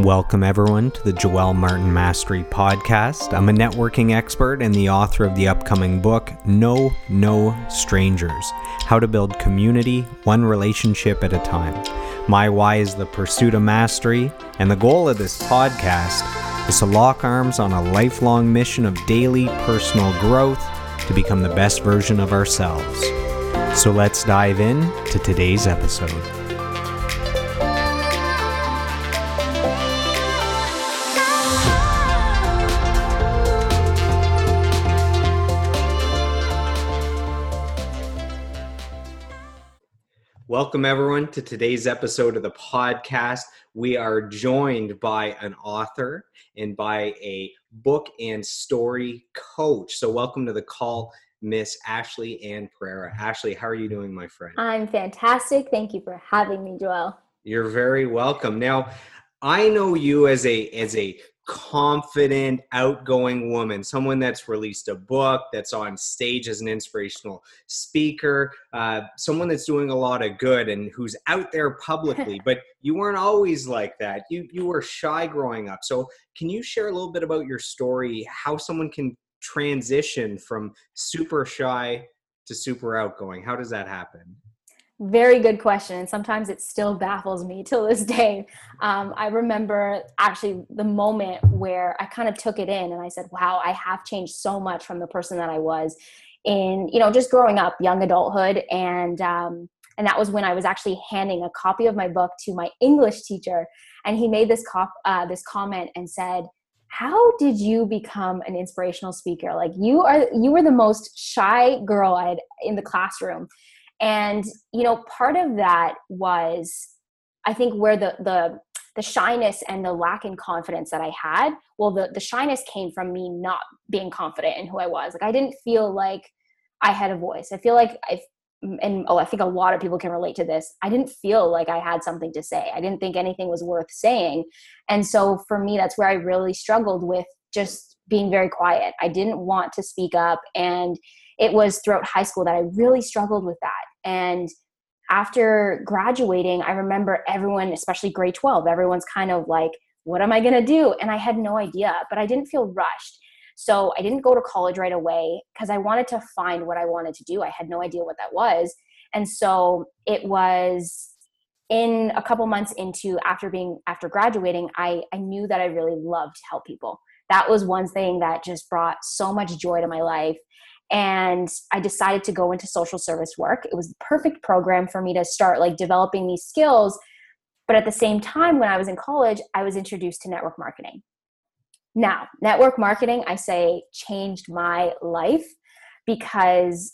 Welcome, everyone, to the Joel Martin Mastery Podcast. I'm a networking expert and the author of the upcoming book, No No Strangers How to Build Community One Relationship at a Time. My why is the pursuit of mastery, and the goal of this podcast is to lock arms on a lifelong mission of daily personal growth to become the best version of ourselves. So let's dive in to today's episode. Welcome, everyone, to today's episode of the podcast. We are joined by an author and by a book and story coach. So, welcome to the call, Miss Ashley Ann Pereira. Ashley, how are you doing, my friend? I'm fantastic. Thank you for having me, Joel. You're very welcome. Now, I know you as a as a confident, outgoing woman, someone that's released a book, that's on stage as an inspirational speaker, uh, someone that's doing a lot of good and who's out there publicly. but you weren't always like that. You you were shy growing up. So can you share a little bit about your story, how someone can transition from super shy to super outgoing? How does that happen? Very good question. And sometimes it still baffles me till this day. Um, I remember actually the moment where I kind of took it in and I said, wow, I have changed so much from the person that I was in, you know, just growing up, young adulthood. And, um, and that was when I was actually handing a copy of my book to my English teacher. And he made this, cop, uh, this comment and said, how did you become an inspirational speaker? Like you are, you were the most shy girl I had in the classroom and you know part of that was i think where the the the shyness and the lack in confidence that i had well the the shyness came from me not being confident in who i was. Like i didn't feel like i had a voice. I feel like i and oh i think a lot of people can relate to this. I didn't feel like i had something to say. I didn't think anything was worth saying. And so for me that's where i really struggled with just being very quiet. I didn't want to speak up. And it was throughout high school that I really struggled with that. And after graduating, I remember everyone, especially grade 12, everyone's kind of like, what am I going to do? And I had no idea, but I didn't feel rushed. So I didn't go to college right away because I wanted to find what I wanted to do. I had no idea what that was. And so it was in a couple months into after being after graduating, I, I knew that I really loved to help people. That was one thing that just brought so much joy to my life and i decided to go into social service work. It was the perfect program for me to start like developing these skills. But at the same time when i was in college i was introduced to network marketing. Now network marketing i say changed my life because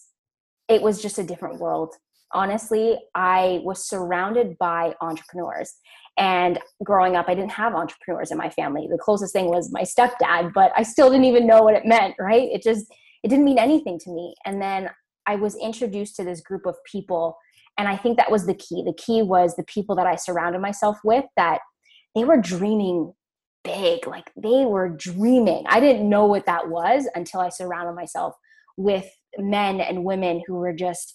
it was just a different world. Honestly i was surrounded by entrepreneurs. And growing up i didn't have entrepreneurs in my family. The closest thing was my stepdad but i still didn't even know what it meant right? It just it didn't mean anything to me. And then i was introduced to this group of people and i think that was the key. The key was the people that i surrounded myself with that they were dreaming big like they were dreaming. I didn't know what that was until i surrounded myself with men and women who were just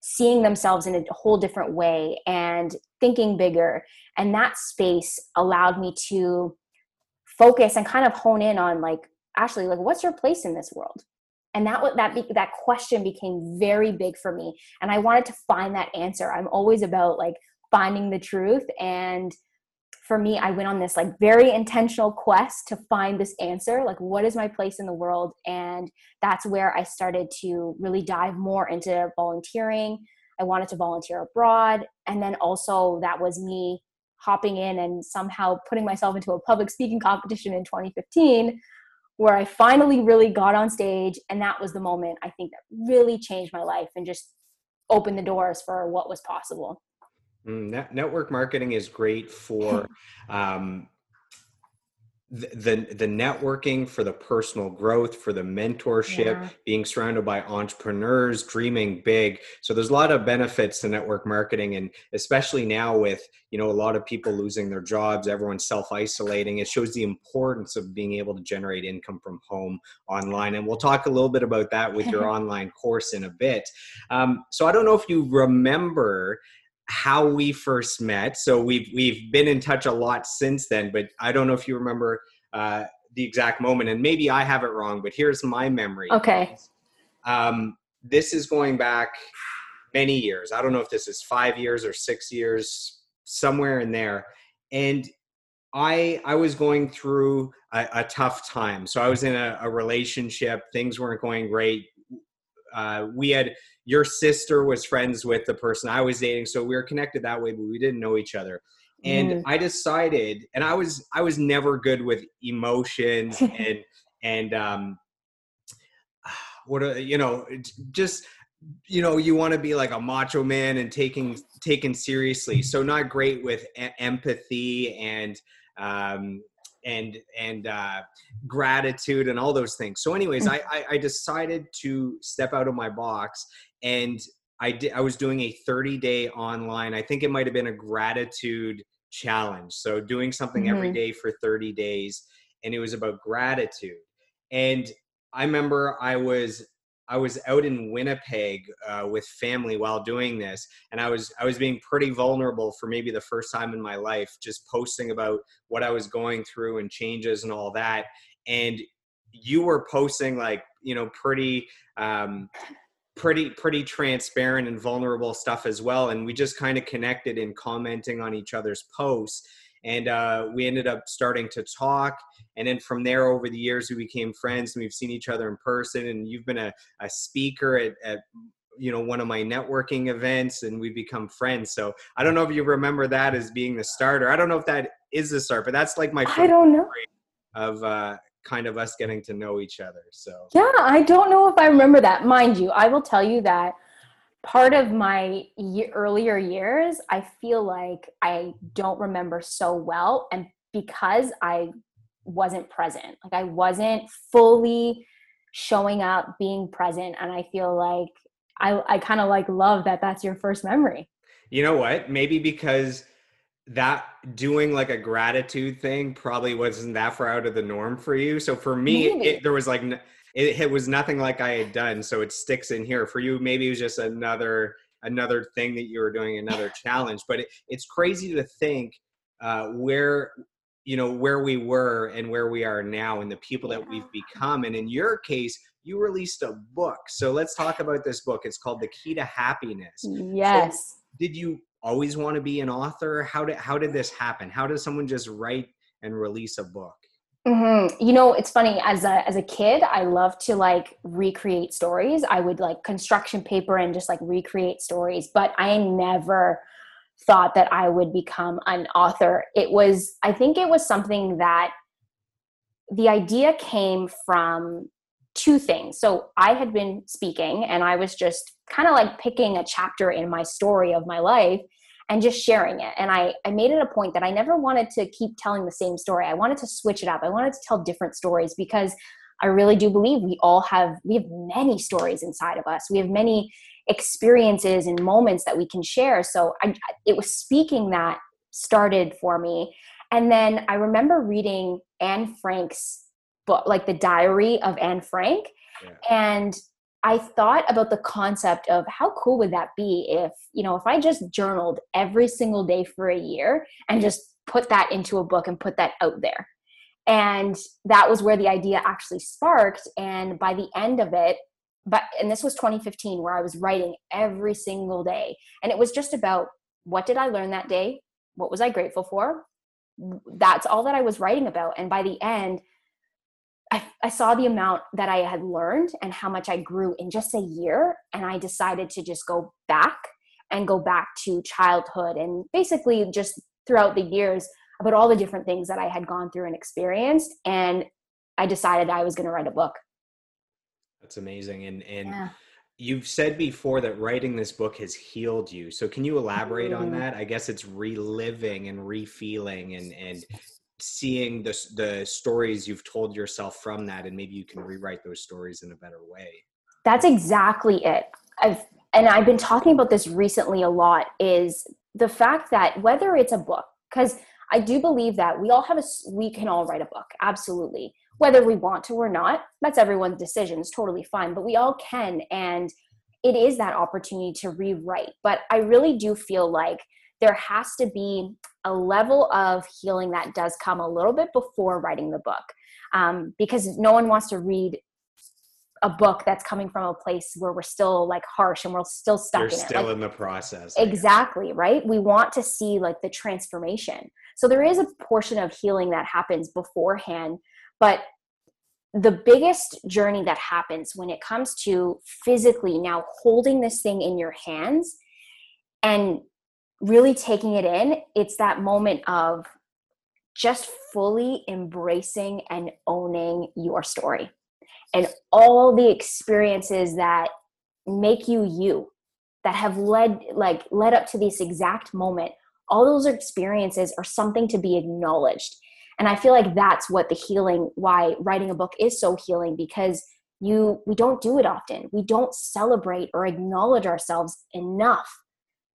seeing themselves in a whole different way and thinking bigger. And that space allowed me to focus and kind of hone in on like ashley like what's your place in this world and that that be, that question became very big for me. And i wanted to find that answer. I'm always about like finding the truth. And for me i went on this like very intentional quest to find this answer like what is my place in the world? And that's where i started to really dive more into volunteering. I wanted to volunteer abroad. And then also that was me hopping in and somehow putting myself into a public speaking competition in 2015 where I finally really got on stage. And that was the moment I think that really changed my life and just opened the doors for what was possible. Mm, network marketing is great for um, the the networking for the personal growth for the mentorship yeah. being surrounded by entrepreneurs dreaming big so there's a lot of benefits to network marketing and especially now with you know a lot of people losing their jobs everyone's self-isolating it shows the importance of being able to generate income from home online and we'll talk a little bit about that with your online course in a bit um, so i don't know if you remember how we first met. So we've we've been in touch a lot since then, but I don't know if you remember uh, the exact moment, and maybe I have it wrong. But here's my memory. Okay. Um, this is going back many years. I don't know if this is five years or six years, somewhere in there. And I I was going through a, a tough time. So I was in a, a relationship. Things weren't going great. Uh, we had your sister was friends with the person I was dating, so we were connected that way, but we didn't know each other. And mm. I decided, and I was I was never good with emotions and and um, what a, you know just you know you want to be like a macho man and taking taken seriously so not great with a- empathy and um and and uh, gratitude and all those things. So, anyways, I, I, I decided to step out of my box, and I did. I was doing a 30 day online. I think it might have been a gratitude challenge. So, doing something mm-hmm. every day for 30 days, and it was about gratitude. And I remember I was I was out in Winnipeg uh, with family while doing this, and I was I was being pretty vulnerable for maybe the first time in my life, just posting about what I was going through and changes and all that. And you were posting like you know pretty um, pretty pretty transparent and vulnerable stuff as well, and we just kind of connected in commenting on each other's posts and uh, we ended up starting to talk. And then from there over the years we became friends and we've seen each other in person. And you've been a, a speaker at, at you know one of my networking events and we become friends. So i don't know if you remember that as being the starter. I don't know if that is the start but that's like my i don't know. of uh, kind of us getting to know each other. So yeah i don't know if i remember that. Mind you i will tell you that part of my earlier years, I feel like I don't remember so well. And because I wasn't present, like I wasn't fully showing up, being present. And I feel like I, I kind of like love that that's your first memory. You know what? Maybe because that doing like a gratitude thing probably wasn't that far out of the norm for you. So for me, it, there was like it, it was nothing like I had done, so it sticks in here. For you, maybe it was just another another thing that you were doing, another challenge. But it, it's crazy to think uh, where you know where we were and where we are now and the people that we've become. And in your case you released a book. So let's talk about this book. It's called the key to happiness. Yes. so did you always want to be an author? How did how did this happen? How does someone just write and release a book Mm-hmm. You know, it's funny. As a as a kid, I love to like recreate stories. I would like construction paper and just like recreate stories. But I never thought that I would become an author. It was, I think, it was something that the idea came from two things. So I had been speaking, and I was just kind of like picking a chapter in my story of my life and just sharing it. And I, I made it a point that I never wanted to keep telling the same story. I wanted to switch it up. I wanted to tell different stories because I really do believe we all have we have many stories inside of us. We have many experiences and moments that we can share. So I, it was speaking that started for me. And then I remember reading Anne Frank's book, like the diary of Anne Frank. Yeah. And I thought about the concept of how cool would that be if, you know, if I just journaled every single day for a year and just put that into a book and put that out there. And that was where the idea actually sparked. And by the end of it, but and this was 2015 where I was writing every single day. And it was just about what did I learn that day? What was I grateful for? That's all that I was writing about. And by the end, I, I, saw the amount that I had learned and how much I grew in just a year. And I decided to just go back and go back to childhood and basically just throughout the years about all the different things that I had gone through and experienced. And I decided I was going to write a book. That's amazing. And, and, yeah. You've said before that writing this book has healed you. So can you elaborate mm. on that? I guess it's reliving and refeeling and and seeing the the stories you've told yourself from that and maybe you can rewrite those stories in a better way. That's exactly it. I've and i've been talking about this recently a lot is the fact that whether it's a book because i do believe that we all have a we can all write a book absolutely. Whether we want to or not that's everyone's decision it's totally fine but we all can and it is that opportunity to rewrite. But I really do feel like there has to be a level of healing that does come a little bit before writing the book um, because no one wants to read a book that's coming from a place where we're still like harsh and we're still stuck You're in still. Like, in the process. exactly, right? We want to see like the transformation. So there is a portion of healing that happens beforehand, but the biggest journey that happens when it comes to physically now holding this thing in your hands and really taking it in, it's that moment of just fully embracing and owning your story and all the experiences that make you you that have led like led up to this exact moment. All those experiences are something to be acknowledged. And i feel like that's what the healing why writing a book is so healing because you we don't do it often. We don't celebrate or acknowledge ourselves enough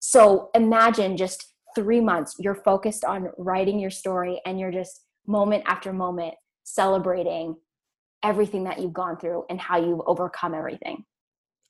so imagine just three months you're focused on writing your story and you're just moment after moment celebrating everything that you've gone through and how you've overcome everything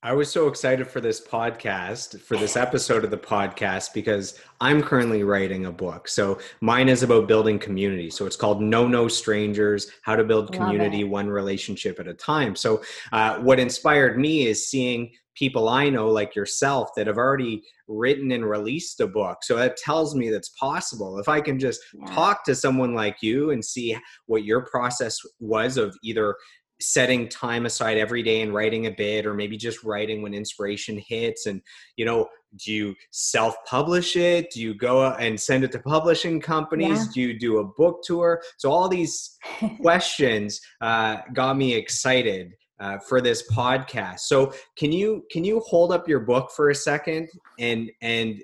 I was so excited for this podcast, for this episode of the podcast, because I'm currently writing a book. So mine is about building community. So it's called No No Strangers How to Build Community. One Relationship at a Time. So, uh, what inspired me is seeing people I know, like yourself, that have already written and released a book. So that tells me that's possible. If I can just Yeah. talk to someone like you and see what your process was of either setting time aside every day and writing a bit or maybe just writing when inspiration hits and you know do you self-publish it? Do you go and send it to publishing companies? Yeah. do you do a book tour? So all these questions uh, got me excited uh, for this podcast. So can you can you hold up your book for a second? And and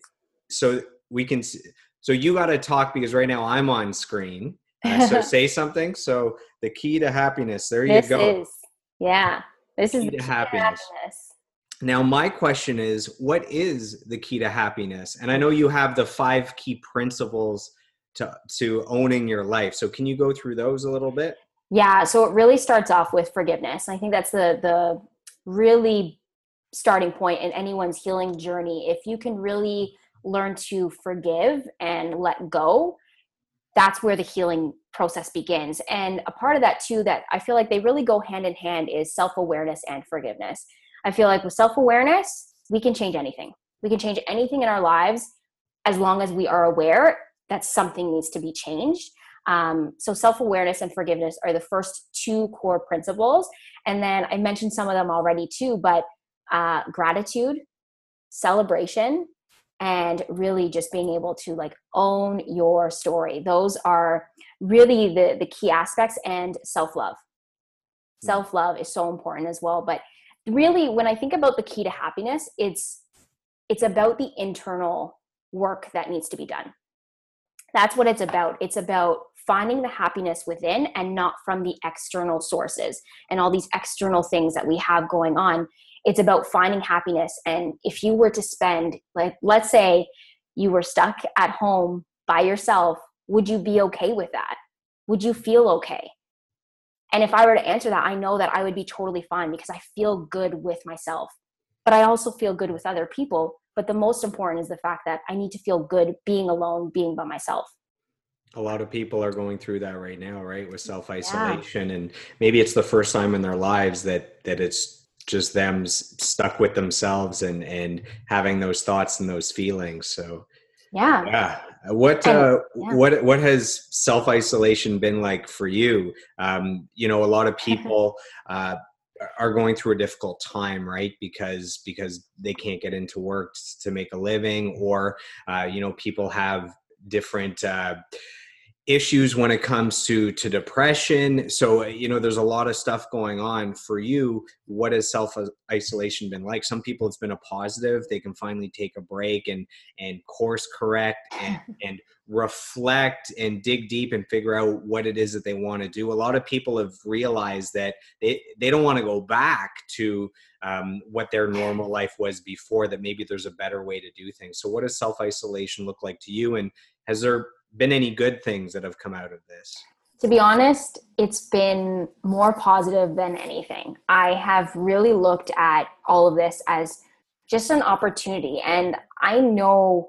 so we can so you got to talk because right now i'm on screen uh, so say something so the key to happiness there you this go is yeah this is Key the to key happiness. now my question is what is the key to happiness and i know you have the five key principles to to owning your life so can you go through those a little bit Yeah, so it really starts off with forgiveness. I think that's the the really starting point in anyone's healing journey. If you can really learn to forgive and let go, that's where the healing process begins. And a part of that too that I feel like they really go hand in hand is self-awareness and forgiveness. I feel like with self-awareness, we can change anything. We can change anything in our lives as long as we are aware that something needs to be changed. Um, so self awareness and forgiveness are the first two core principles. And then I mentioned some of them already too, but uh, gratitude, celebration, and really just being able to like own your story. Those are really the, the key aspects and self love. Hmm. Self love is so important as well. But really, when I think about the key to happiness, it's it's about the internal work that needs to be done that's what it's about it's about finding the happiness within and not from the external sources and all these external things that we have going on it's about finding happiness. And if you were to spend like let's say you were stuck at home by yourself would you be okay with that? Would you feel okay? And if i were to answer that i know that i would be totally fine because i feel good with myself. But i also feel good with other people. But the most important is the fact that i need to feel good being alone being by myself. A lot of people are going through that right now right with self-isolation. And maybe it's the first time in their lives that that it's just them stuck with themselves and and having those thoughts and those feelings so yeah. yeah. What And- uh yeah. what what has self-isolation been like for you? Um you know a lot of people uh are going through a difficult time right? Because because they can't get into work to make a living or uh you know people have different uh issues when it comes to to depression. So you know there's a lot of stuff going on for you. What has self isolation been like? Some people it's been a positive. They can finally take a break and and course correct and and reflect and dig deep and figure out what it is that they want to do. A lot of people have realized that they they don't want to go back to um, what their normal life was before that maybe there's a better way to do things. So what does self isolation look like to you? And has there been any good things that have come out of this to be honest it's been more positive than anything i have really looked at all of this as just an opportunity. And I know,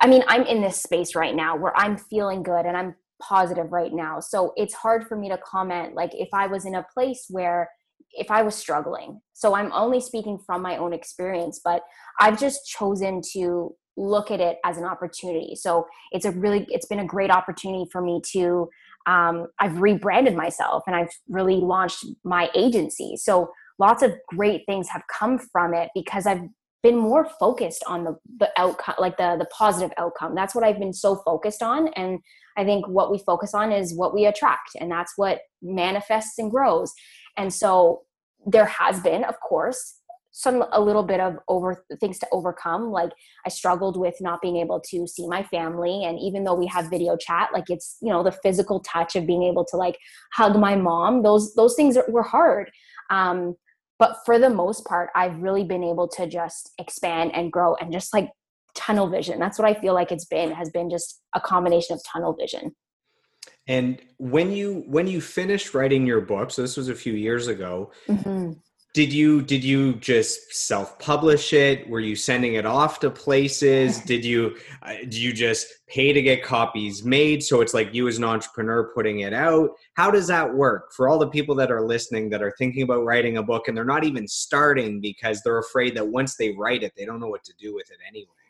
I mean, I'm in this space right now where I'm feeling good and I'm positive right now. So it's hard for me to comment like if I was in a place where if I was struggling. So I'm only speaking from my own experience, but I've just chosen to look at it as an opportunity. So it's a really it's been a great opportunity for me to um, I've rebranded myself and I've really launched my agency. So lots of great things have come from it because I've been more focused on the the outcome like the the positive outcome that's what i've been so focused on and i think what we focus on is what we attract and that's what manifests and grows and so there has been of course some a little bit of over things to overcome like i struggled with not being able to see my family and even though we have video chat like it's you know the physical touch of being able to like hug my mom those those things are, were hard. Um, but for the most part i've really been able to just expand and grow and just like tunnel vision. That's what i feel like it's been has been just a combination of tunnel vision. And when you when you finished writing your book so this was a few years ago mm-hmm did you did you just self-publish it? Were you sending it off to places? Did you uh, do you just pay to get copies made? So it's like you as an entrepreneur putting it out. How does that work for all the people that are listening that are thinking about writing a book and they're not even starting because they're afraid that once they write it they don't know what to do with it anyway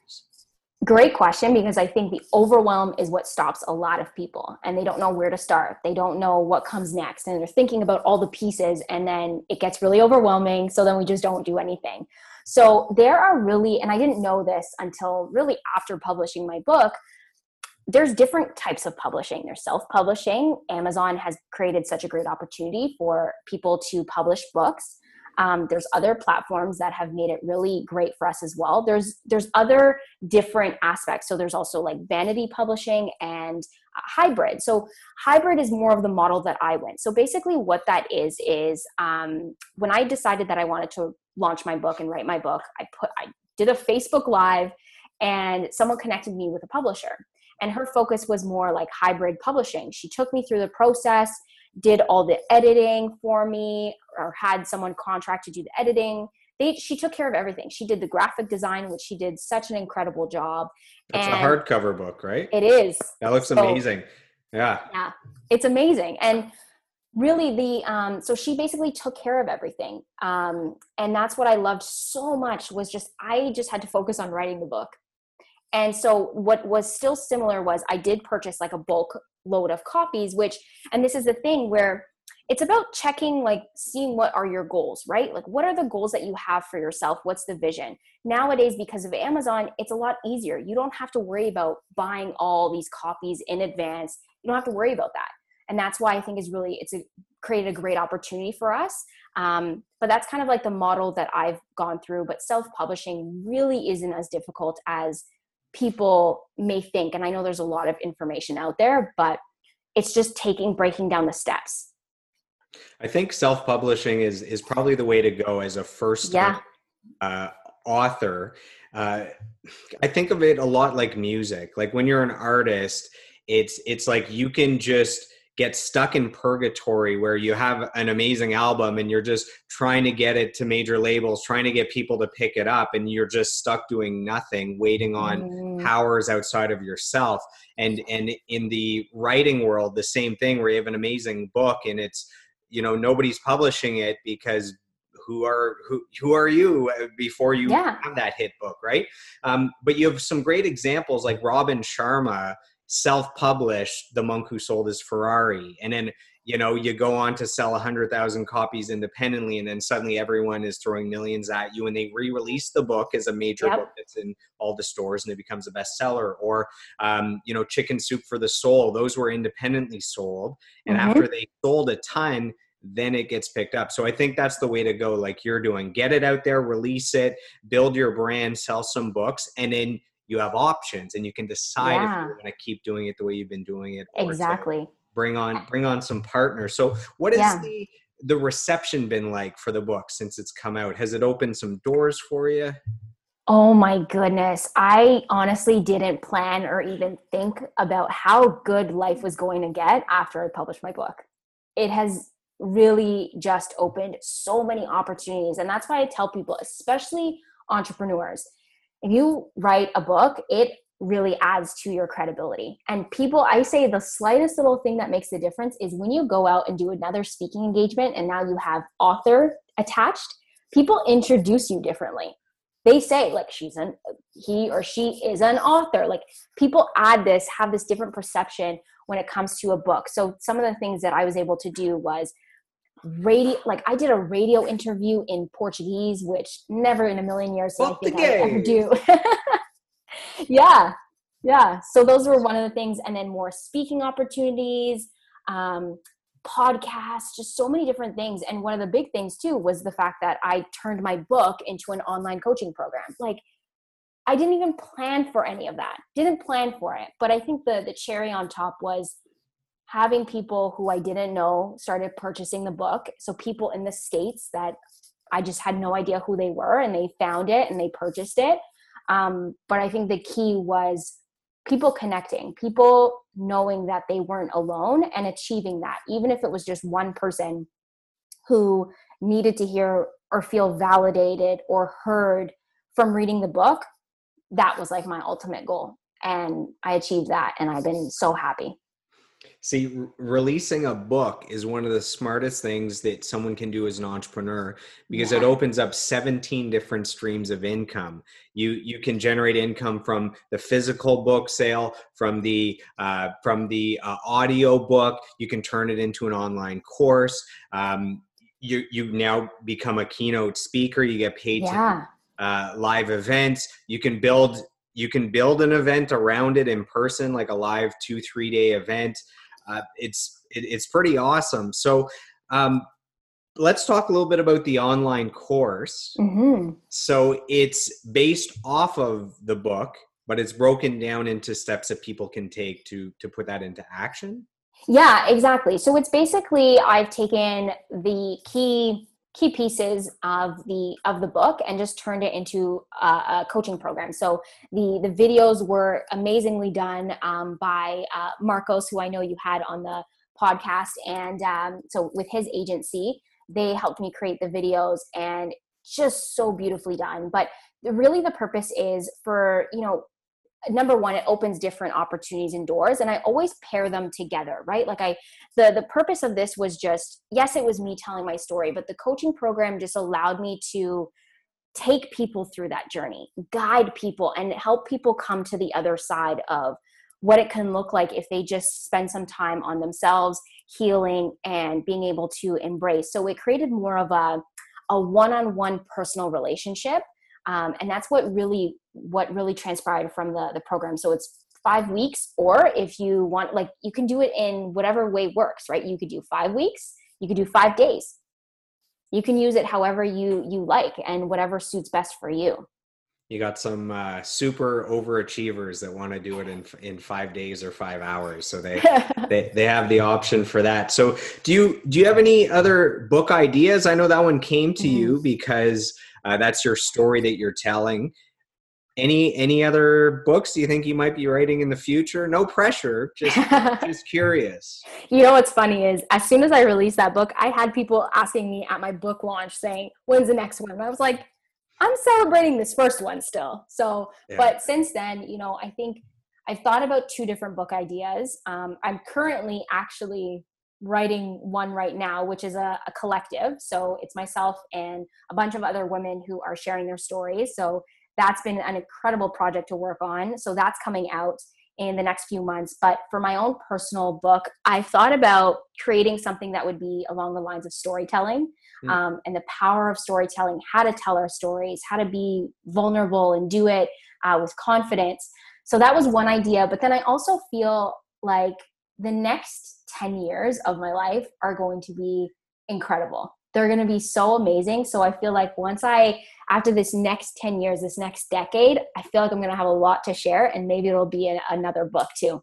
Great question because I think the overwhelm is what stops a lot of people and they don't know where to start. They don't know what comes next and they're thinking about all the pieces and then it gets really overwhelming. So then we just don't do anything. So there are really, and I didn't know this until really after publishing my book, there's different types of publishing. There's self publishing. Amazon has created such a great opportunity for people to publish books. Um, there's other platforms that have made it really great for us as well. There's there's other different aspects. So there's also like vanity publishing and uh, hybrid. So hybrid is more of the model that I went. So basically, what that is is um, when I decided that I wanted to launch my book and write my book, I put I did a Facebook Live, and someone connected me with a publisher. And her focus was more like hybrid publishing. She took me through the process did all the editing for me or had someone contract to do the editing. They, she took care of everything. She did the graphic design which she did such an incredible job. It's a hardcover book right? It is. That looks so, amazing. Yeah. Yeah. It's amazing. And really the um, so she basically took care of everything. Um, and that's what i loved so much was just i just had to focus on writing the book. And so what was still similar was i did purchase like a bulk load of copies which and this is the thing where it's about checking like seeing what are your goals right? Like what are the goals that you have for yourself? What's the vision? Nowadays because of amazon it's a lot easier. You don't have to worry about buying all these copies in advance. You don't have to worry about that. And that's why i think is really it's a, created a great opportunity for us. Um, but that's kind of like the model that i've gone through but self-publishing really isn't as difficult as people may think and i know there's a lot of information out there but it's just taking breaking down the steps. I think self-publishing is is probably the way to go as a first yeah. uh, author. Uh, i think of it a lot like music. Like when you're an artist it's it's like you can just get stuck in purgatory where you have an amazing album and you're just trying to get it to major labels, trying to get people to pick it up, and you're just stuck doing nothing, waiting on mm. powers outside of yourself. And and in the writing world, the same thing where you have an amazing book and it's you know nobody's publishing it because who are who who are you uh, before you yeah. have that hit book right um, but you have some great examples like robin sharma self-published the monk who sold his ferrari and then you know you go on to sell 100000 copies independently and then suddenly everyone is throwing millions at you and they re-release the book as a major yep. book that's in all the stores and it becomes a bestseller or um, you know chicken soup for the soul those were independently sold and mm-hmm. after they sold a ton then it gets picked up. So I think that's the way to go, like you're doing. Get it out there, release it, build your brand, sell some books, and then you have options and you can decide yeah. if you're going to keep doing it the way you've been doing it exactly bring on bring on some partners so what is yeah. the the reception been like for the book since it's come out has it opened some doors for you Oh my goodness. I honestly didn't plan or even think about how good life was going to get after I published my book. It has really just opened so many opportunities. And that's why I tell people, especially entrepreneurs. If you write a book, it really adds to your credibility. And people, I say the slightest little thing that makes the difference is when you go out and do another speaking engagement and now you have author attached, people introduce you differently. They say like she's an he or she is an author. Like people add this, have this different perception when it comes to a book. So some of the things that I was able to do was radio like I did a radio interview in Portuguese, which never in a million years did I think I ever do. yeah yeah. So those were one of the things and then more speaking opportunities um, podcasts just so many different things. And one of the big things too was the fact that i turned my book into an online coaching program. Like i didn't even plan for any of that didn't plan for it. But i think the the cherry on top was having people who i didn't know started purchasing the book so people in the states that i just had no idea who they were and they found it and they purchased it um, but I think the key was people connecting, people knowing that they weren't alone and achieving that, even if it was just one person who needed to hear or feel validated or heard from reading the book. That was like my ultimate goal. And I achieved that, and I've been so happy. See, re- releasing a book is one of the smartest things that someone can do as an entrepreneur because yeah. it opens up 17 different streams of income. You you can generate income from the physical book sale, from the uh, from the uh, audio book. You can turn it into an online course. Um, you you now become a keynote speaker. You get paid yeah. to uh, live events. You can build you can build an event around it in person, like a live two three day event uh, it's it, it's pretty awesome. So um, let's talk a little bit about the online course. Mm-hmm. So it's based off of the book, but it's broken down into steps that people can take to to put that into action. Yeah, exactly. So it's basically I've taken the key key pieces of the of the book and just turned it into a, a coaching program. So the the videos were amazingly done um, by uh, marcos who i know you had on the podcast. And um, so with his agency they helped me create the videos and just so beautifully done. But really the purpose is for you know number one it opens different opportunities and doors and i always pair them together right? Like i the the purpose of this was just yes it was me telling my story but the coaching program just allowed me to take people through that journey guide people and help people come to the other side of what it can look like if they just spend some time on themselves healing and being able to embrace. So it created more of a a one-on-one personal relationship um, and that's what really what really transpired from the the program. So it's five weeks or if you want like you can do it in whatever way works right? You could do five weeks you could do five days. You can use it however you you like and whatever suits best for you. You got some uh, super overachievers that want to do it in in five days or five hours so they, they they have the option for that. So do you do you have any other book ideas? I know that one came to mm-hmm. you because uh, that's your story that you're telling any any other books do you think you might be writing in the future no pressure just just curious you know what's funny is as soon as i released that book i had people asking me at my book launch saying when's the next one and i was like i'm celebrating this first one still so yeah. but since then you know i think i've thought about two different book ideas um, i'm currently actually writing one right now, which is a, a, collective. So it's myself and a bunch of other women who are sharing their stories. So that's been an incredible project to work on. So that's coming out in the next few months. But for my own personal book, I thought about creating something that would be along the lines of storytelling mm. um, and the power of storytelling, how to tell our stories, how to be vulnerable and do it uh, with confidence. So that was one idea. But then I also feel like the next 10 years of my life are going to be incredible. They're going to be so amazing. So I feel like once I, after this next 10 years, this next decade, I feel like I'm going to have a lot to share and maybe it'll be a, another book too.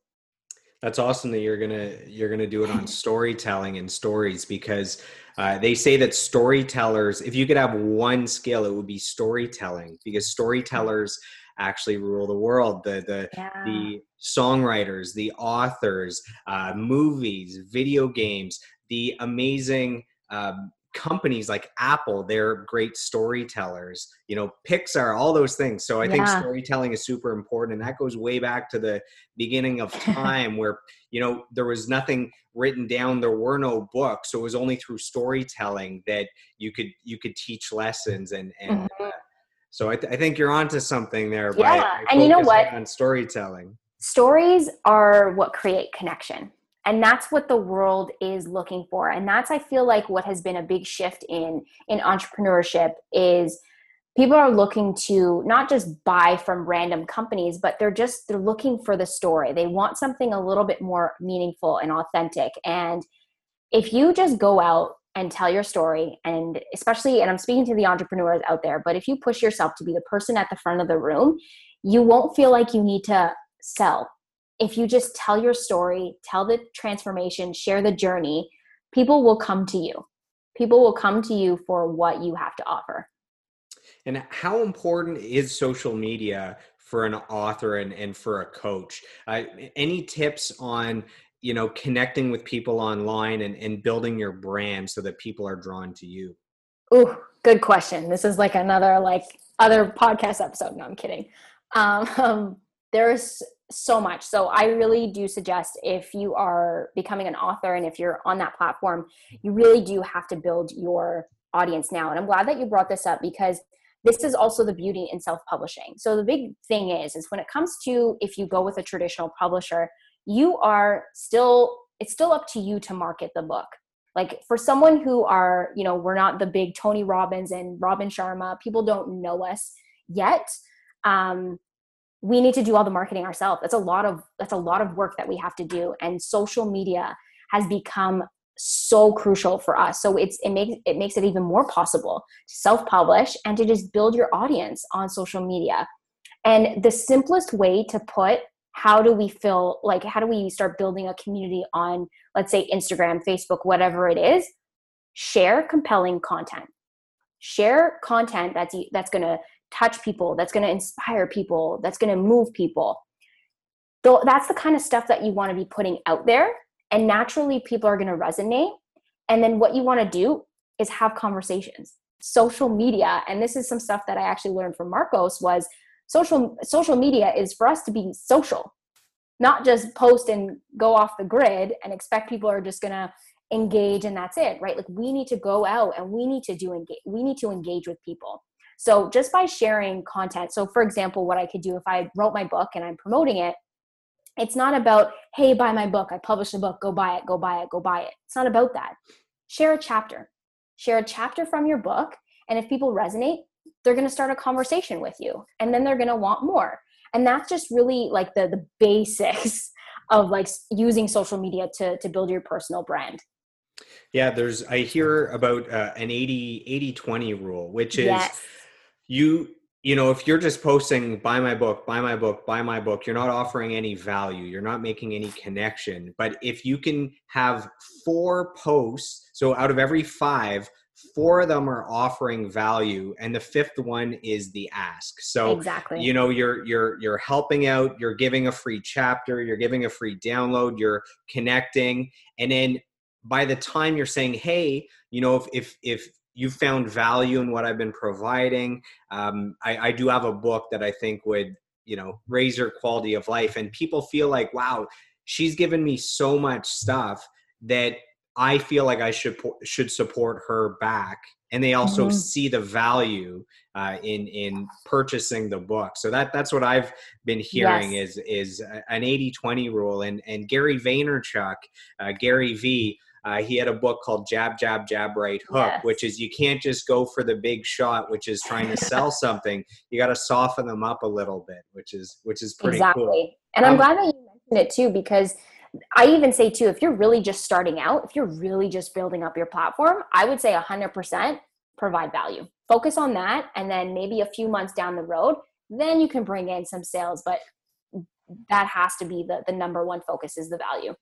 That's awesome that you're gonna you're gonna do it on storytelling and stories because uh, they say that storytellers, if you could have one skill, it would be storytelling because storytellers actually rule the world. The the yeah. the songwriters, the authors, uh, movies, video games, the amazing um, companies like apple they're great storytellers you know pixar all those things so i yeah. think storytelling is super important and that goes way back to the beginning of time where you know there was nothing written down there were no books so it was only through storytelling that you could you could teach lessons and and mm-hmm. uh, so I, th- I, think you're onto something there yeah and you know what on storytelling stories are what create connection and that's what the world is looking for. And that's i feel like what has been a big shift in in entrepreneurship is people are looking to not just buy from random companies but they're just they're looking for the story. They want something a little bit more meaningful and authentic. And if you just go out and tell your story and especially and i'm speaking to the entrepreneurs out there but if you push yourself to be the person at the front of the room you won't feel like you need to sell if you just tell your story, tell the transformation, share the journey, people will come to you. People will come to you for what you have to offer. And how important is social media for an author and, and for a coach? Uh, any tips on you know connecting with people online and, and building your brand so that people are drawn to you? Ooh, good question. This is like another like other podcast episode. No, I'm kidding. Um, there's so much. So I really do suggest if you are becoming an author and if you're on that platform, you really do have to build your audience now. And I'm glad that you brought this up because this is also the beauty in self-publishing. So the big thing is is when it comes to if you go with a traditional publisher, you are still it's still up to you to market the book. Like for someone who are, you know, we're not the big Tony Robbins and Robin Sharma, people don't know us yet. Um, we need to do all the marketing ourselves. That's a lot of that's a lot of work that we have to do. And social media has become so crucial for us. So it's it makes it makes it even more possible to self-publish and to just build your audience on social media. And the simplest way to put how do we feel like how do we start building a community on let's say instagram facebook whatever it is share compelling content. Share content that's that's going to touch people, that's going to inspire people, that's going to move people. That's the kind of stuff that you want to be putting out there and naturally people are going to resonate. And then what you want to do is have conversations. Social media, and this is some stuff that I actually learned from Marcos was social social media is for us to be social, not just post and go off the grid and expect people are just going to engage and that's it, right? Like we need to go out and we need to do engage we need to engage with people. So just by sharing content, so for example, what I could do if I wrote my book and I'm promoting it, it's not about, hey, buy my book, I published a book, go buy it, go buy it, go buy it. It's not about that. Share a chapter. Share a chapter from your book. And if people resonate, they're going to start a conversation with you and then they're going to want more. And that's just really like the, the basics of like using social media to, to build your personal brand. Yeah, there's, I hear about uh, an 80, 80, 20 rule, which is, yes you you know if you're just posting buy my book buy my book buy my book you're not offering any value you're not making any connection. But if you can have four posts so out of every five four of them are offering value and the fifth one is the ask. So exactly. you know you're you're you're helping out you're giving a free chapter you're giving a free download you're connecting and then by the time you're saying hey you know if if if you found value in what I've been providing. Um, I, I do have a book that I think would, you know, raise your quality of life. And people feel like, wow, she's given me so much stuff that I feel like I should should support her back. And they also mm-hmm. see the value uh, in in purchasing the book. So that that's what I've been hearing yes. is is an 80-20 rule. And and Gary Vaynerchuk, uh, Gary V uh, he had a book called Jab, Jab, Jab, Right Hook, yes. which is you can't just go for the big shot, which is trying to sell something. You got to soften them up a little bit, which is which is pretty exactly. cool. And I'm um, glad that you mentioned it too, because I even say too, if you're really just starting out, if you're really just building up your platform, I would say 100% provide value. Focus on that, and then maybe a few months down the road, then you can bring in some sales. But that has to be the the number one focus is the value.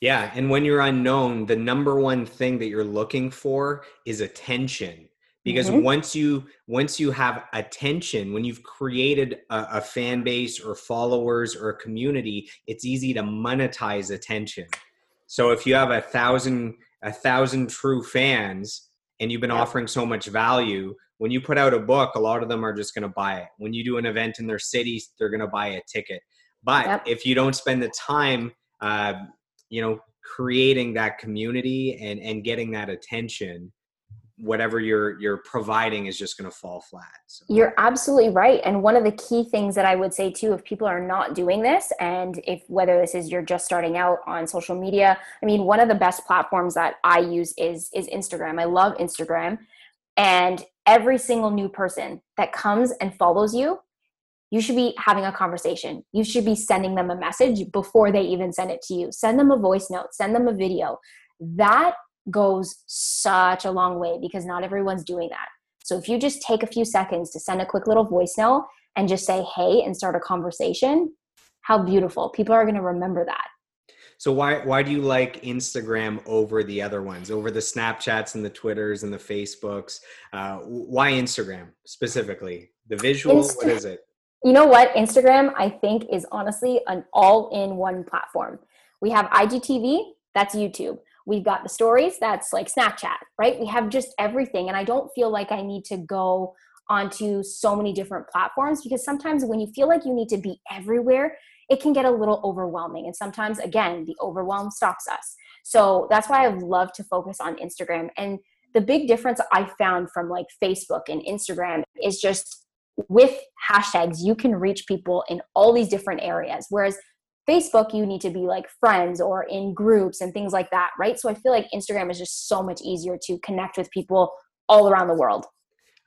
Yeah. And when you're unknown, the number one thing that you're looking for is attention. Because mm-hmm. once you once you have attention, when you've created a, a fan base or followers or a community, it's easy to monetize attention. So if you have a thousand a thousand true fans and you've been offering so much value when you put out a book a lot of them are just going to buy it when you do an event in their cities they're going to buy a ticket but yep. if you don't spend the time uh, you know creating that community and and getting that attention whatever you're you're providing is just going to fall flat so. you're absolutely right and one of the key things that i would say too if people are not doing this and if whether this is you're just starting out on social media i mean one of the best platforms that i use is is instagram i love instagram and every single new person that comes and follows you you should be having a conversation you should be sending them a message before they even send it to you send them a voice note send them a video that goes such a long way because not everyone's doing that. So if you just take a few seconds to send a quick little voice note and just say hey and start a conversation, how beautiful. People are going to remember that. So why why do you like Instagram over the other ones, over the Snapchats and the Twitters and the Facebooks? Uh, why Instagram specifically? The visual, Insta- what is it? You know what? Instagram, I think, is honestly an all-in-one platform. We have IGTV, that's YouTube. We've got the stories, that's like Snapchat, right? We have just everything. And I don't feel like I need to go onto so many different platforms because sometimes when you feel like you need to be everywhere, it can get a little overwhelming. And sometimes, again, the overwhelm stops us. So that's why I love to focus on Instagram. And the big difference I found from like Facebook and Instagram is just with hashtags, you can reach people in all these different areas. Whereas Facebook, you need to be like friends or in groups and things like that, right? So I feel like Instagram is just so much easier to connect with people all around the world.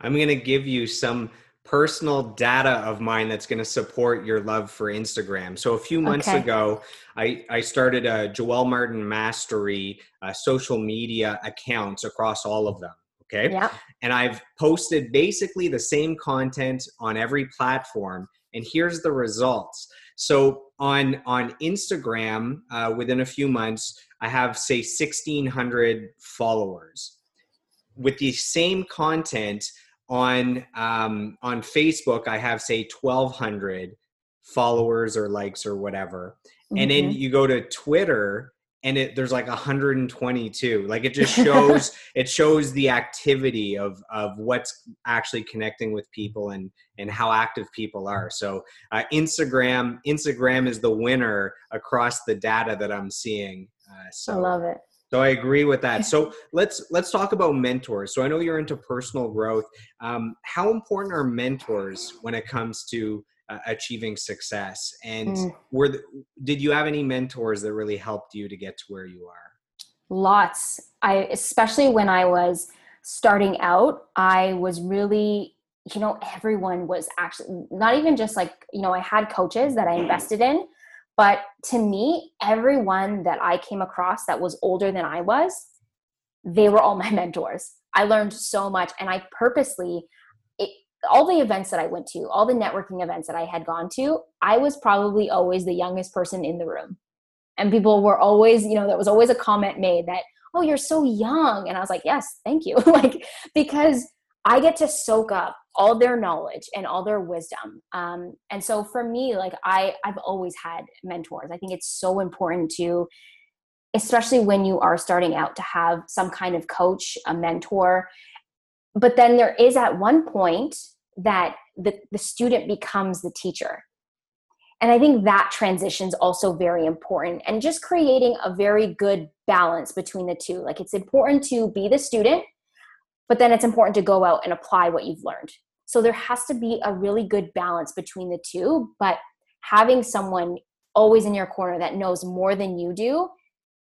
I'm going to give you some personal data of mine that's going to support your love for Instagram. So a few months okay. ago, I, I started a Joel Martin Mastery uh, social media accounts across all of them. Okay. Yeah. And I've posted basically the same content on every platform. And here's the results. So on on Instagram, uh, within a few months, I have say 1,600 followers. With the same content on um, on Facebook, I have say 1,200 followers or likes or whatever. Mm-hmm. And then mm-hmm. you go to Twitter, and it there's like 122 like it just shows it shows the activity of of what's actually connecting with people and and how active people are. So uh, instagram instagram is the winner across the data that i'm seeing uh, so i love it. so i agree with that. So let's let's talk about mentors. So i know you're into personal growth. Um, how important are mentors when it comes to uh, achieving success and mm. were the, did you have any mentors that really helped you to get to where you are? Lots. I especially when i was starting out i was really you know everyone was actually not even just like you know i had coaches that i invested in but to me everyone that i came across that was older than i was they were all my mentors. I learned so much and i purposely all the events that I went to, all the networking events that I had gone to, I was probably always the youngest person in the room. And people were always, you know, there was always a comment made that, oh, you're so young. And I was like, yes, thank you. like, because I get to soak up all their knowledge and all their wisdom. Um, and so for me, like I, I've always had mentors. I think it's so important to, especially when you are starting out, to have some kind of coach, a mentor, but then there is at one point that the, the student becomes the teacher. And i think that transition is also very important and just creating a very good balance between the two. Like it's important to be the student but then it's important to go out and apply what you've learned. So there has to be a really good balance between the two but having someone always in your corner that knows more than you do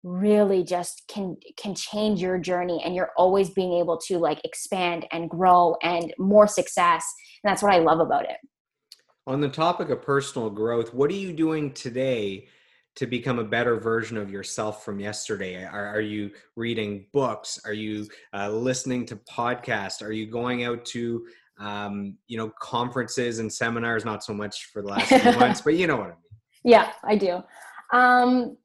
really just can can change your journey and you're always being able to like expand and grow and more success and that's what i love about it. On the topic of personal growth what are you doing today to become a better version of yourself from yesterday? Are, are you reading books? Are you uh, listening to podcasts? Are you going out to um, you know conferences and seminars? Not so much for the last few months but you know what i mean. Yeah i do. Um,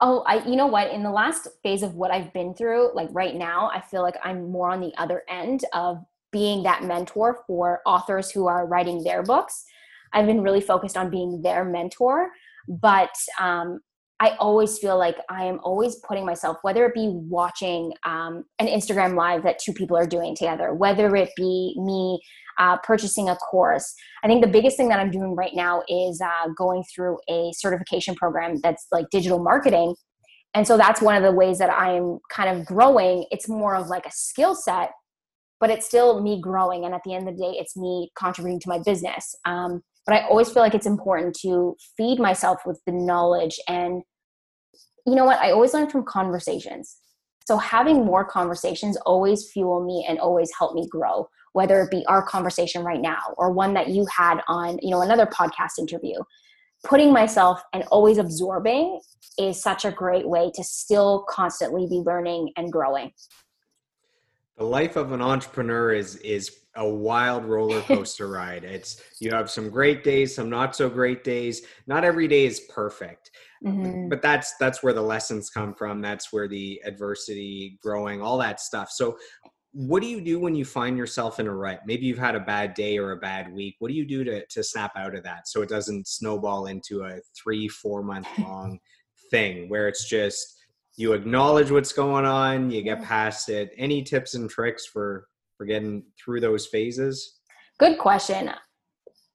Oh, I you know what? In the last phase of what I've been through, like right now, I feel like I'm more on the other end of being that mentor for authors who are writing their books. I've been really focused on being their mentor, but um, I always feel like I am always putting myself, whether it be watching um, an Instagram live that two people are doing together, whether it be me uh, purchasing a course. I think the biggest thing that I'm doing right now is uh, going through a certification program that's like digital marketing. And so that's one of the ways that I am kind of growing. It's more of like a skill set, but it's still me growing. And at the end of the day, it's me contributing to my business. Um, but I always feel like it's important to feed myself with the knowledge and you know what? I always learn from conversations. So having more conversations always fuel me and always help me grow, whether it be our conversation right now or one that you had on, you know, another podcast interview. Putting myself and always absorbing is such a great way to still constantly be learning and growing. The life of an entrepreneur is is a wild roller coaster ride. It's you have some great days, some not so great days. Not every day is perfect. Mm-hmm. But that's that's where the lessons come from. That's where the adversity, growing, all that stuff. So what do you do when you find yourself in a rut? Maybe you've had a bad day or a bad week. What do you do to to snap out of that so it doesn't snowball into a 3 4 month long thing where it's just you acknowledge what's going on, you get past it. Any tips and tricks for for getting through those phases? Good question.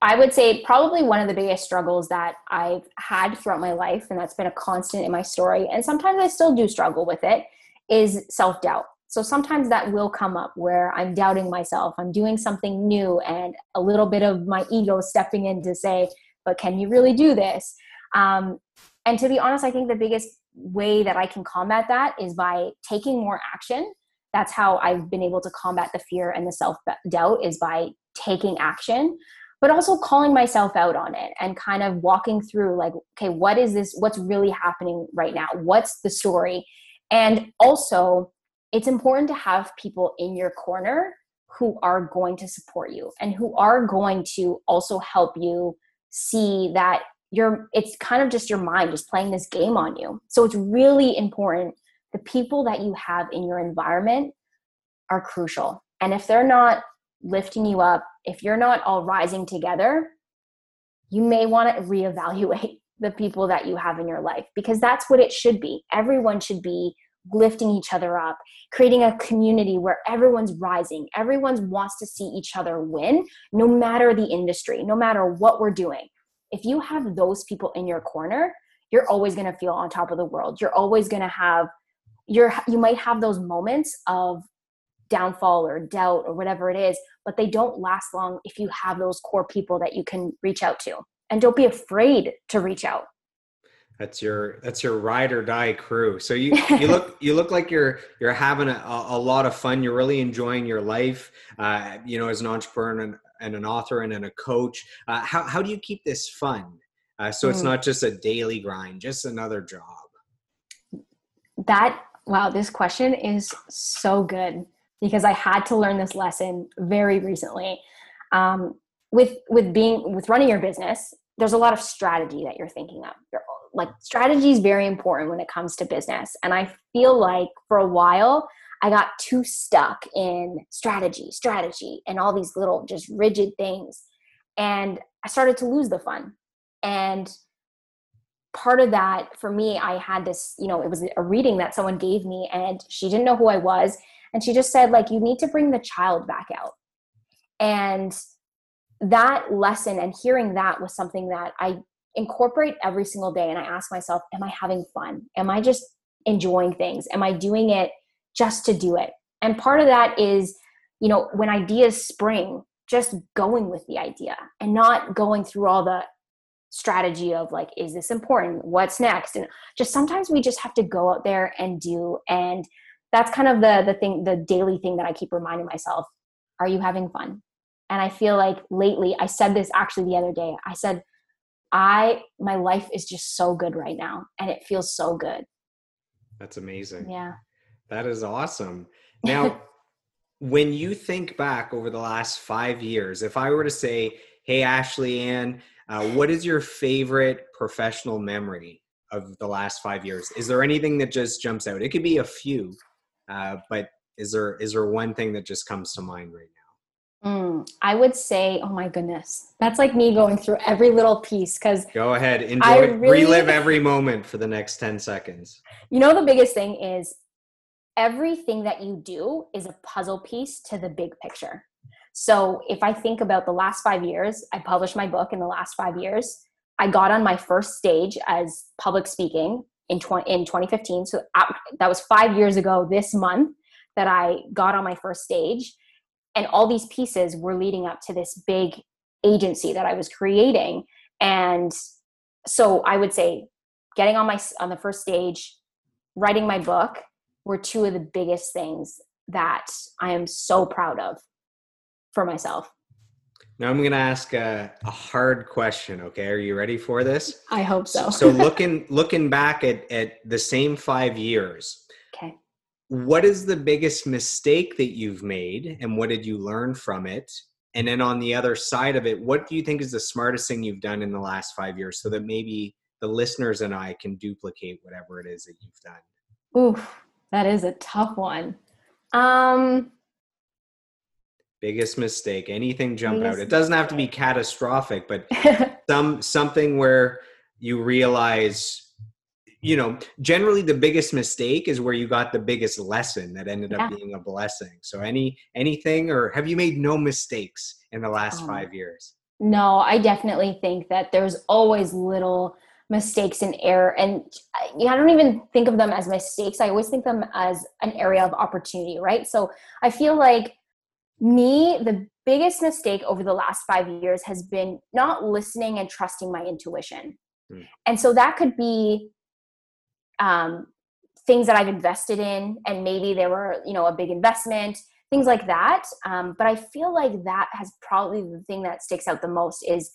I would say probably one of the biggest struggles that I've had throughout my life, and that's been a constant in my story, and sometimes I still do struggle with it, is self doubt. So sometimes that will come up where I'm doubting myself. I'm doing something new, and a little bit of my ego stepping in to say, but can you really do this? Um, and to be honest, I think the biggest way that I can combat that is by taking more action that's how I've been able to combat the fear and the self doubt is by taking action but also calling myself out on it and kind of walking through like okay what is this what's really happening right now? What's the story? And also it's important to have people in your corner who are going to support you and who are going to also help you see that you're it's kind of just your mind just playing this game on you. So it's really important the people that you have in your environment are crucial. And if they're not lifting you up, if you're not all rising together, you may want to reevaluate the people that you have in your life because that's what it should be. Everyone should be lifting each other up, creating a community where everyone's rising, everyone wants to see each other win, no matter the industry, no matter what we're doing. If you have those people in your corner, you're always going to feel on top of the world. You're always going to have you're you might have those moments of downfall or doubt or whatever it is but they don't last long if you have those core people that you can reach out to. And don't be afraid to reach out. That's your that's your ride or die crew. So you you look you look like you're you're having a, a lot of fun. You're really enjoying your life uh, you know as an entrepreneur and, and an author and, and a coach. Uh, how, how do you keep this fun? Uh, so it's mm. not just a daily grind just another job. That Wow, this question is so good because I had to learn this lesson very recently. Um, with with being with running your business, there's a lot of strategy that you're thinking of. You're, like strategy is very important when it comes to business, and I feel like for a while I got too stuck in strategy, strategy, and all these little just rigid things, and I started to lose the fun. And part of that for me i had this you know it was a reading that someone gave me and she didn't know who i was. And she just said like you need to bring the child back out. And that lesson and hearing that was something that i incorporate every single day and i ask myself am i having fun? Am i just enjoying things? Am i doing it just to do it? And part of that is you know when ideas spring just going with the idea and not going through all the strategy of like is this important? What's next? And just sometimes we just have to go out there and do and that's kind of the the thing the daily thing that i keep reminding myself are you having fun? And i feel like lately i said this actually the other day i said i my life is just so good right now and it feels so good. That's amazing. Yeah. That is awesome. Now when you think back over the last five years if i were to say hey ashley ann uh, what is your favorite professional memory of the last five years? Is there anything that just jumps out? It could be a few, uh, but is there is there one thing that just comes to mind right Mm, I would say, oh my goodness, that's like me going through every little piece because. Go ahead, enjoy, really, relive every moment for the next 10 seconds. You know, the biggest thing is everything that you do is a puzzle piece to the big picture. So if I think about the last five years, I published my book in the last five years. I got on my first stage as public speaking in 20, in 2015. So that was five years ago this month that I got on my first stage. And all these pieces were leading up to this big agency that I was creating. And so I would say getting on my on the first stage, writing my book were two of the biggest things that I am so proud of for myself. Now I'm going to ask a, a, hard question. Okay, are you ready for this? I hope so. so looking looking back at at the same five years. Okay. What is the biggest mistake that you've made, and what did you learn from it? And then on the other side of it, what do you think is the smartest thing you've done in the last five years, so that maybe the listeners and I can duplicate whatever it is that you've done? Oof, that is a tough one. Um, biggest mistake anything jump biggest out it doesn't have to be catastrophic but some something where you realize you know generally the biggest mistake is where you got the biggest lesson that ended yeah. up being a blessing. So any anything or have you made no mistakes in the last oh. five years? No i definitely think that there's always little mistakes and error and i don't even think of them as mistakes. I always think them as an area of opportunity right? So i feel like me, the biggest mistake over the last five years has been not listening and trusting my intuition. Mm. And so that could be um, things that I've invested in, and maybe they were, you know, a big investment, things like that. Um, but I feel like that has probably the thing that sticks out the most is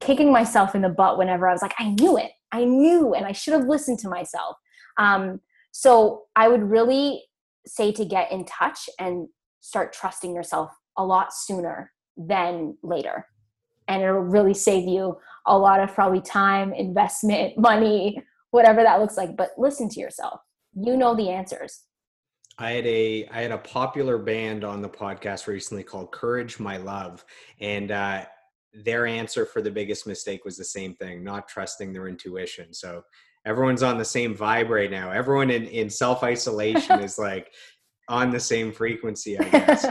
kicking myself in the butt whenever I was like, I knew it, I knew, and I should have listened to myself. Um, so I would really say to get in touch and start trusting yourself a lot sooner than later. And it'll really save you a lot of probably time, investment, money, whatever that looks like. But listen to yourself. You know the answers. I had a I had a popular band on the podcast recently called Courage My Love, and uh, their answer for the biggest mistake was the same thing: not trusting their intuition. So everyone's on the same vibe right now. Everyone in in self isolation is like, on the same frequency, I guess.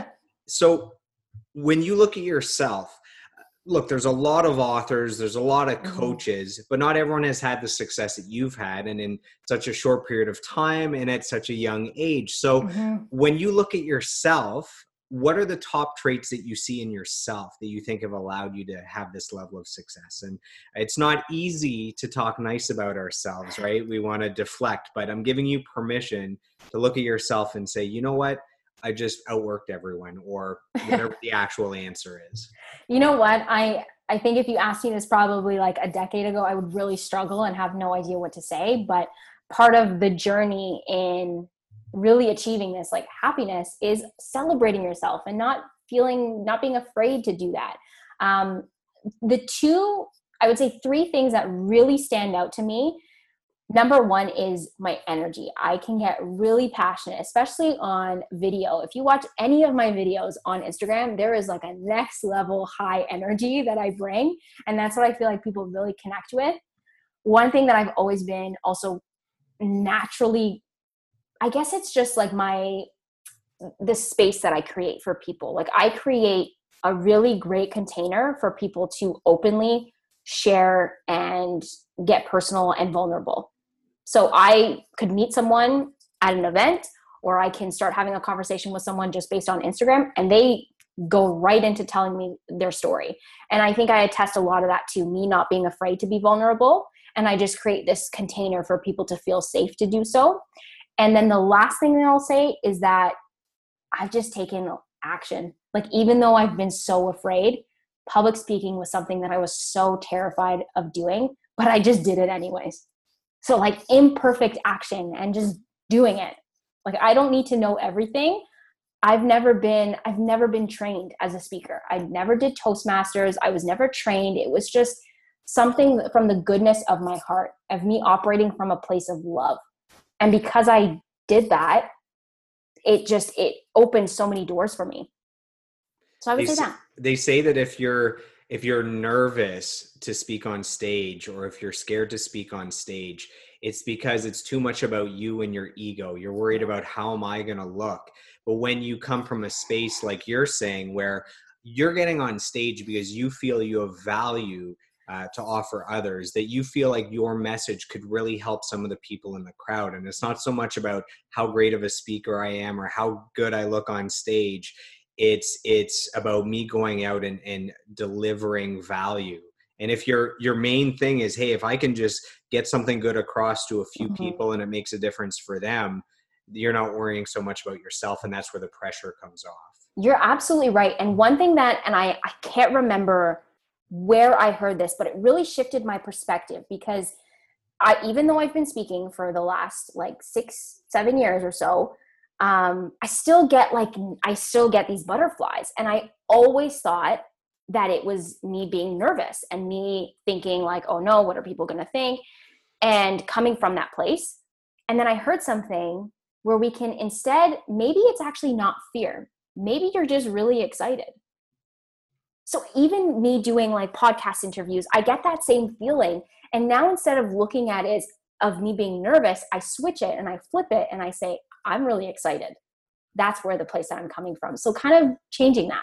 so when you look at yourself, look, there's a lot of authors, there's a lot of mm-hmm. coaches, but not everyone has had the success that you've had and in such a short period of time and at such a young age. So mm-hmm. when you look at yourself, what are the top traits that you see in yourself that you think have allowed you to have this level of success? And it's not easy to talk nice about ourselves right? We want to deflect but i'm giving you permission to look at yourself and say you know what? I just outworked everyone or whatever the actual answer is. You know what? I i think if you asked me this probably like a decade ago i would really struggle and have no idea what to say but part of the journey in really achieving this like happiness is celebrating yourself and not feeling not being afraid to do that. Um, the two i would say three things that really stand out to me. Number one is my energy. I can get really passionate especially on video. If you watch any of my videos on instagram there is like a next level high energy that i bring and that's what i feel like people really connect with. One thing that i've always been also naturally I guess it's just like my the space that I create for people. Like I create a really great container for people to openly share and get personal and vulnerable. So I could meet someone at an event or I can start having a conversation with someone just based on Instagram and they go right into telling me their story. And I think I attest a lot of that to me not being afraid to be vulnerable. And I just create this container for people to feel safe to do so. And then the last thing that I'll say is that I've just taken action. Like, even though I've been so afraid, public speaking was something that I was so terrified of doing, but I just did it anyways. So, like, imperfect action and just doing it. Like, I don't need to know everything. I've never been I've never been trained as a speaker. I never did Toastmasters. I was never trained. It was just something from the goodness of my heart, of me operating from a place of love and because i did that it just it opened so many doors for me So I would they say that. They say that if you're if you're nervous to speak on stage or if you're scared to speak on stage, it's because it's too much about you and your ego. You're worried about how am I going to look? But when you come from a space like you're saying where you're getting on stage because you feel you have value uh, to offer others that you feel like your message could really help some of the people in the crowd. And it's not so much about how great of a speaker i am or how good i look on stage. It's it's about me going out and, and delivering value. And if your your main thing is hey if i can just get something good across to a few mm-hmm. people and it makes a difference for them you're not worrying so much about yourself and that's where the pressure comes off. You're absolutely right. And one thing that and i i can't remember where I heard this, but it really shifted my perspective because I, even though I've been speaking for the last like six, seven years or so, um, I still get like, I still get these butterflies. And I always thought that it was me being nervous and me thinking, like, oh no, what are people going to think? And coming from that place. And then I heard something where we can instead, maybe it's actually not fear. Maybe you're just really excited so even me doing like podcast interviews, I get that same feeling. And now instead of looking at it of me being nervous, I switch it and I flip it and I say, I'm really excited. That's where the place that I'm coming from. So kind of changing that,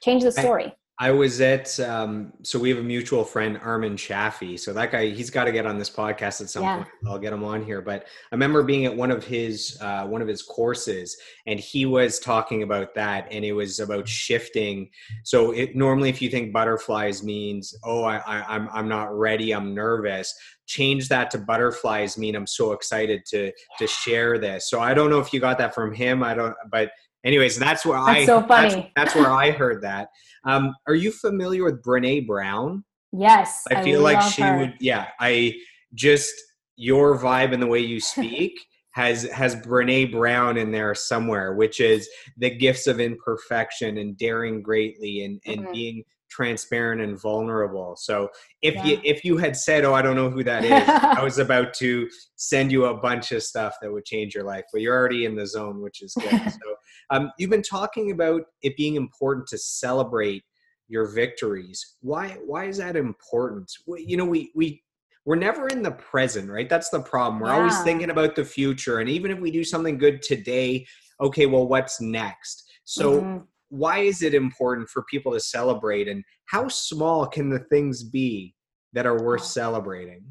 change the story. I was at um, so we have a mutual friend Armin Chaffee. So that guy, he's got to get on this podcast at some yeah. point. I'll get him on here. But I remember being at one of his uh, one of his courses, and he was talking about that, and it was about shifting. So it normally, if you think butterflies means, oh, I, I, I'm I'm not ready, I'm nervous. Change that to butterflies mean I'm so excited to to share this. So I don't know if you got that from him. I don't, but anyways, that's where that's I so funny. That's, that's where I heard that. Um, are you familiar with Brene Brown? Yes. I feel I like she her. would. Yeah, I just your vibe and the way you speak has has Brene Brown in there somewhere, which is the gifts of imperfection and daring greatly and and mm-hmm. being transparent and vulnerable. So if yeah. you if you had said, "Oh, I don't know who that is," I was about to send you a bunch of stuff that would change your life, but you're already in the zone, which is good. so um, you've been talking about it being important to celebrate your victories. Why why is that important? You know, we we we're never in the present, right? That's the problem. We're yeah. always thinking about the future, and even if we do something good today, okay, well, what's next? So. Mm-hmm why is it important for people to celebrate and how small can the things be that are worth celebrating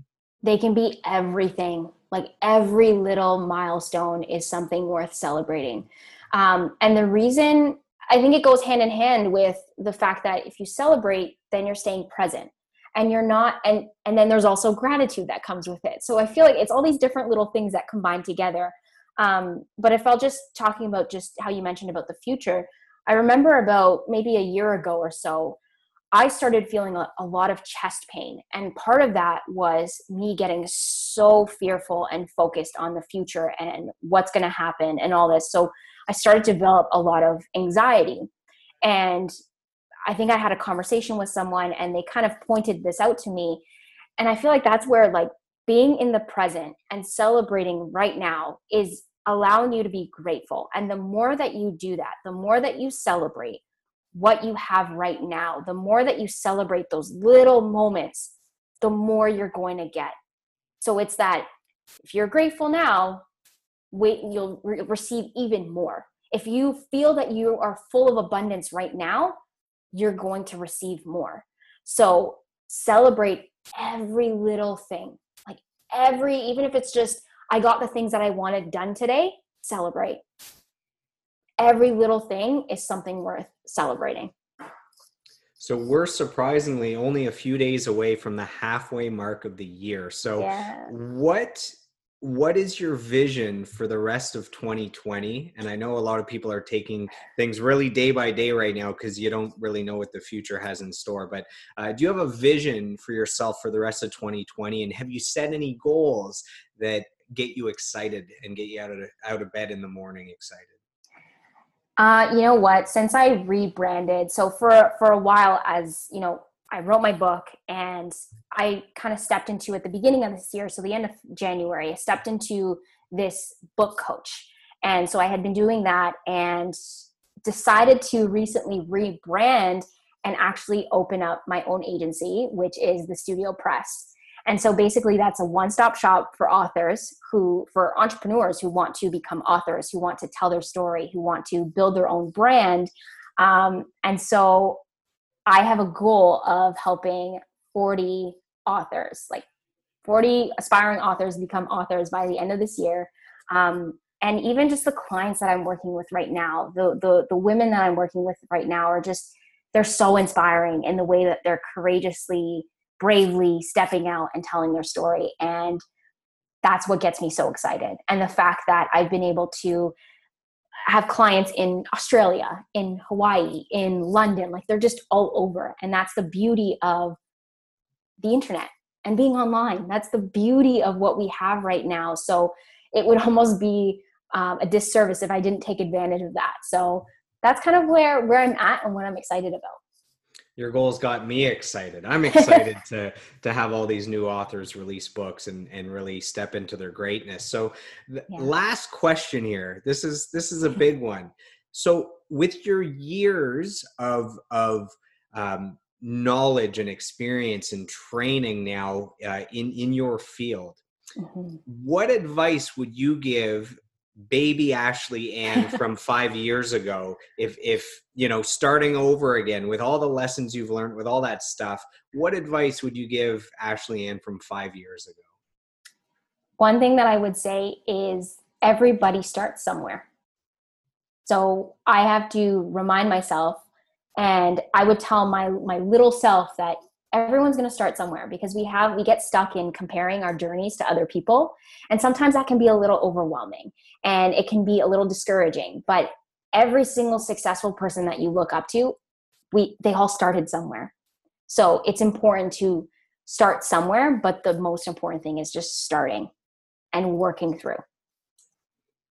they can be everything like every little milestone is something worth celebrating um, and the reason i think it goes hand in hand with the fact that if you celebrate then you're staying present and you're not and and then there's also gratitude that comes with it so i feel like it's all these different little things that combine together um, but if i'll just talking about just how you mentioned about the future I remember about maybe a year ago or so, I started feeling a, a, lot of chest pain. And part of that was me getting so fearful and focused on the future and what's going to happen and all this. So I started to develop a lot of anxiety. And I think I had a conversation with someone and they kind of pointed this out to me. And I feel like that's where, like, being in the present and celebrating right now is allowing you to be grateful. And the more that you do that, the more that you celebrate what you have right now, the more that you celebrate those little moments, the more you're going to get. So it's that if you're grateful now, wait, you'll re- receive even more. If you feel that you are full of abundance right now, you're going to receive more. So celebrate every little thing, like every, even if it's just I got the things that I wanted done today, celebrate. Every little thing is something worth celebrating. So we're surprisingly only a few days away from the halfway mark of the year. So yeah. what what is your vision for the rest of 2020 and i know a lot of people are taking things really day by day right now because you don't really know what the future has in store but uh, do you have a vision for yourself for the rest of 2020 and have you set any goals that get you excited and get you out of out of bed in the morning excited? Uh, you know what? Since I rebranded, so for for a while, as you know, I wrote my book and I kind of stepped into at the beginning of this year, so the end of January, I stepped into this book coach, and so I had been doing that, and decided to recently rebrand and actually open up my own agency, which is the Studio Press. And so basically, that's a one stop shop for authors who, for entrepreneurs who want to become authors, who want to tell their story, who want to build their own brand. Um, and so I have a goal of helping 40 authors, like 40 aspiring authors, become authors by the end of this year. Um, and even just the clients that I'm working with right now, the, the the women that I'm working with right now are just they're so inspiring in the way that they're courageously, bravely stepping out and telling their story. And that's what gets me so excited. And the fact that I've been able to have clients in Australia, in Hawaii, in London, like they're just all over. And that's the beauty of the internet and being online. That's the beauty of what we have right now. So it would almost be um, a disservice if I didn't take advantage of that. So that's kind of where where I'm at and what I'm excited about. Your goals got me excited. I'm excited to to have all these new authors release books and and really step into their greatness. So, yeah. last question here. This is this is a big one. So, with your years of of um, knowledge and experience and training now uh, in in your field, mm-hmm. what advice would you give baby Ashley Ann from five years ago, if if you know starting over again with all the lessons you've learned, with all that stuff, what advice would you give Ashley Ann from five years ago? One thing that I would say is everybody starts somewhere. So I have to remind myself, and I would tell my my little self that everyone's going to start somewhere because we have we get stuck in comparing our journeys to other people. And sometimes that can be a little overwhelming and it can be a little discouraging but every single successful person that you look up to we they all started somewhere. So it's important to start somewhere but the most important thing is just starting and working through.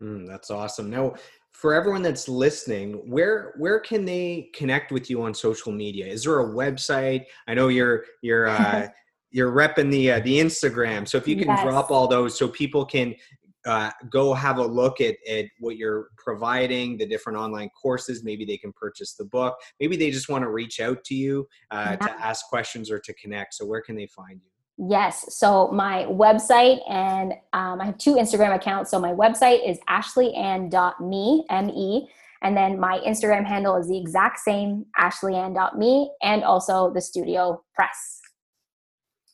Mm, that's awesome. Now for everyone that's listening, where where can they connect with you on social media? Is there a website? I know you're you're uh, you're repping the uh, the Instagram, so if you can yes. drop all those, so people can uh, go have a look at, at what you're providing, the different online courses. Maybe they can purchase the book. Maybe they just want to reach out to you uh, yeah. to ask questions or to connect. So where can they find you? Yes. So my website and um, I have two Instagram accounts. So my website is ashleyann.me, M-E. And then my Instagram handle is the exact same, ashleyann.me, and also the studio press.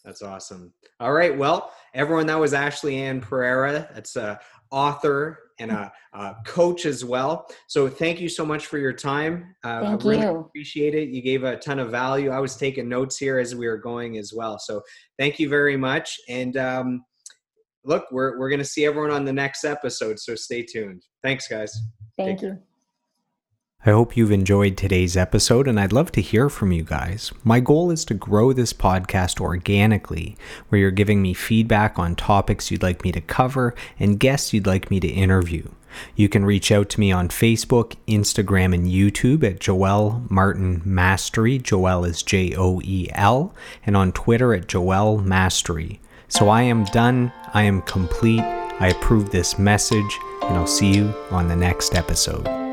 That's awesome. All right. Well, everyone, that was Ashley Ann Pereira. That's a author and a, a, coach as well. So thank you so much for your time. Uh, thank I really you. appreciate it. You gave a ton of value. I was taking notes here as we were going as well. So thank you very much. And um, look, we're, we're going to see everyone on the next episode. So stay tuned. Thanks, guys. Thank Take you. Care. I hope you've enjoyed today's episode, and I'd love to hear from you guys. My goal is to grow this podcast organically, where you're giving me feedback on topics you'd like me to cover and guests you'd like me to interview. You can reach out to me on Facebook, Instagram, and YouTube at Joel Martin Mastery. Joel is J O E L, and on Twitter at Joel Mastery. So I am done. I am complete. I approve this message, and I'll see you on the next episode.